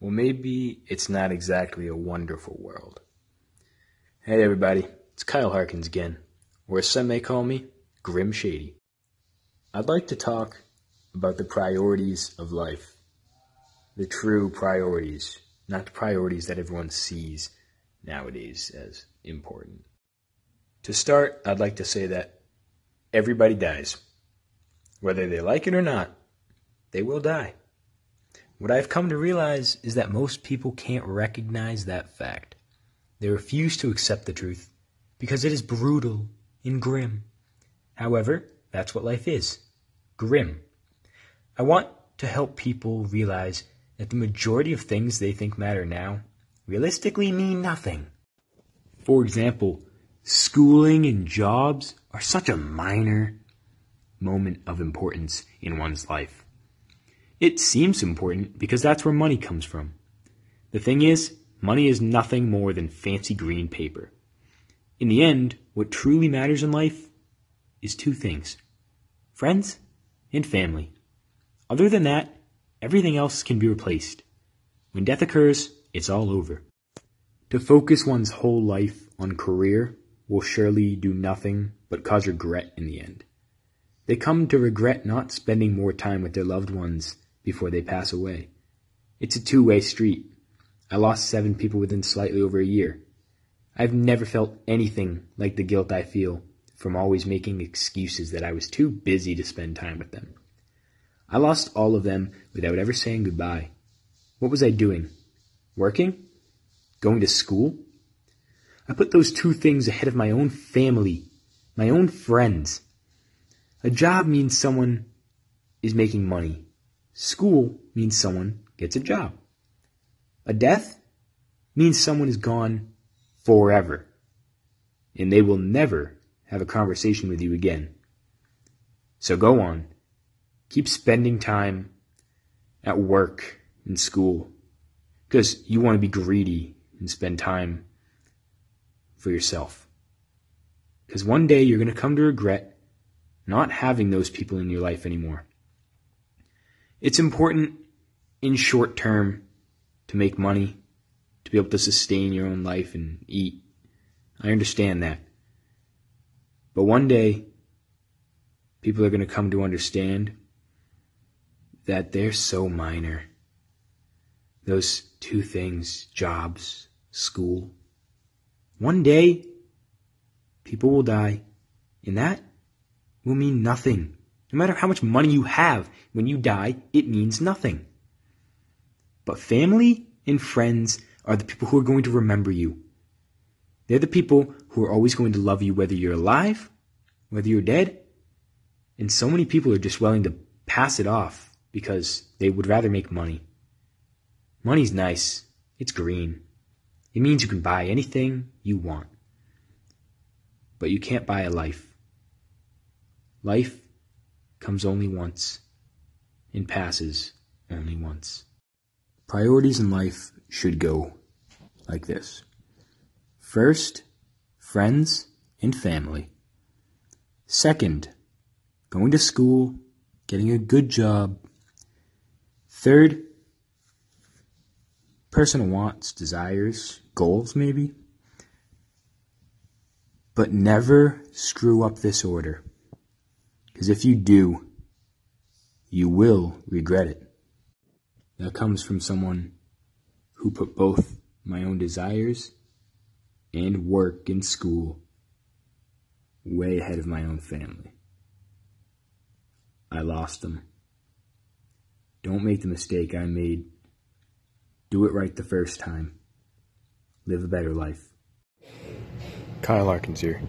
well, maybe it's not exactly a wonderful world. Hey, everybody, it's Kyle Harkins again, or as some may call me, Grim Shady. I'd like to talk about the priorities of life, the true priorities, not the priorities that everyone sees nowadays as important. To start, I'd like to say that everybody dies. Whether they like it or not, they will die. What I've come to realize is that most people can't recognize that fact. They refuse to accept the truth because it is brutal and grim. However, that's what life is grim. I want to help people realize that the majority of things they think matter now realistically mean nothing. For example, schooling and jobs are such a minor moment of importance in one's life. It seems important because that's where money comes from. The thing is, money is nothing more than fancy green paper. In the end, what truly matters in life is two things friends and family. Other than that, everything else can be replaced. When death occurs, it's all over. To focus one's whole life on career will surely do nothing but cause regret in the end. They come to regret not spending more time with their loved ones before they pass away. It's a two way street. I lost seven people within slightly over a year. I've never felt anything like the guilt I feel from always making excuses that I was too busy to spend time with them. I lost all of them without ever saying goodbye. What was I doing? Working? Going to school? I put those two things ahead of my own family, my own friends. A job means someone is making money. School means someone gets a job. A death means someone is gone forever, and they will never have a conversation with you again. So go on. Keep spending time at work and school because you want to be greedy and spend time for yourself. Because one day you're going to come to regret not having those people in your life anymore. It's important in short term to make money, to be able to sustain your own life and eat. I understand that. But one day, people are going to come to understand that they're so minor. Those two things, jobs, school. One day, people will die, and that will mean nothing no matter how much money you have, when you die, it means nothing. But family and friends are the people who are going to remember you. They're the people who are always going to love you whether you're alive, whether you're dead. And so many people are just willing to pass it off because they would rather make money. Money's nice. It's green. It means you can buy anything you want. But you can't buy a life. Life comes only once and passes only once. Priorities in life should go like this first, friends and family. Second, going to school, getting a good job. Third, personal wants, desires, goals, maybe. But never screw up this order. Because if you do, you will regret it. That comes from someone who put both my own desires and work and school way ahead of my own family. I lost them. Don't make the mistake I made. Do it right the first time. Live a better life. Kyle Larkins here.